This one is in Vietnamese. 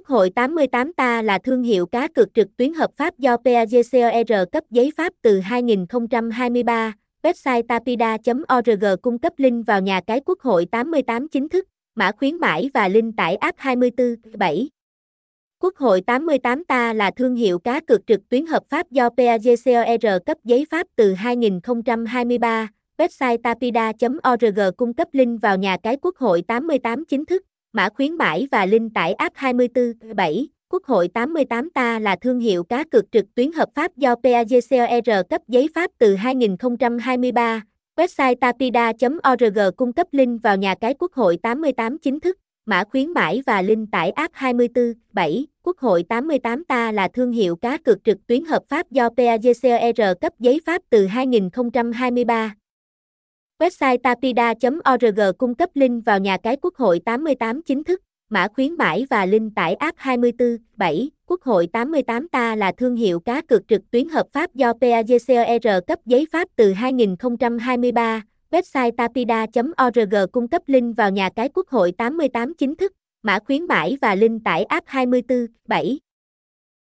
Quốc hội 88 ta là thương hiệu cá cược trực tuyến hợp pháp do PAGCOR cấp giấy pháp từ 2023. Website tapida.org cung cấp link vào nhà cái Quốc hội 88 chính thức, mã khuyến mãi và link tải app 24, 7. Quốc hội 88 ta là thương hiệu cá cược trực tuyến hợp pháp do PAGCOR cấp giấy pháp từ 2023. Website tapida.org cung cấp link vào nhà cái Quốc hội 88 chính thức, mã khuyến mãi và link tải app 24, 7. Quốc hội 88 ta là thương hiệu cá cược trực tuyến hợp pháp do PAGCOR cấp giấy pháp từ 2023. Website tapida.org cung cấp link vào nhà cái Quốc hội 88 chính thức, mã khuyến mãi và link tải app 24, 7. Quốc hội 88 ta là thương hiệu cá cược trực tuyến hợp pháp do PAGCOR cấp giấy pháp từ 2023. Website tapida.org cung cấp link vào nhà cái Quốc hội 88 chính thức, mã khuyến mãi và link tải app 24, 7. Quốc hội 88 ta là thương hiệu cá cược trực tuyến hợp pháp do PAGCOR cấp giấy pháp từ 2023. Website tapida.org cung cấp link vào nhà cái Quốc hội 88 chính thức, mã khuyến mãi và link tải app 24, 7.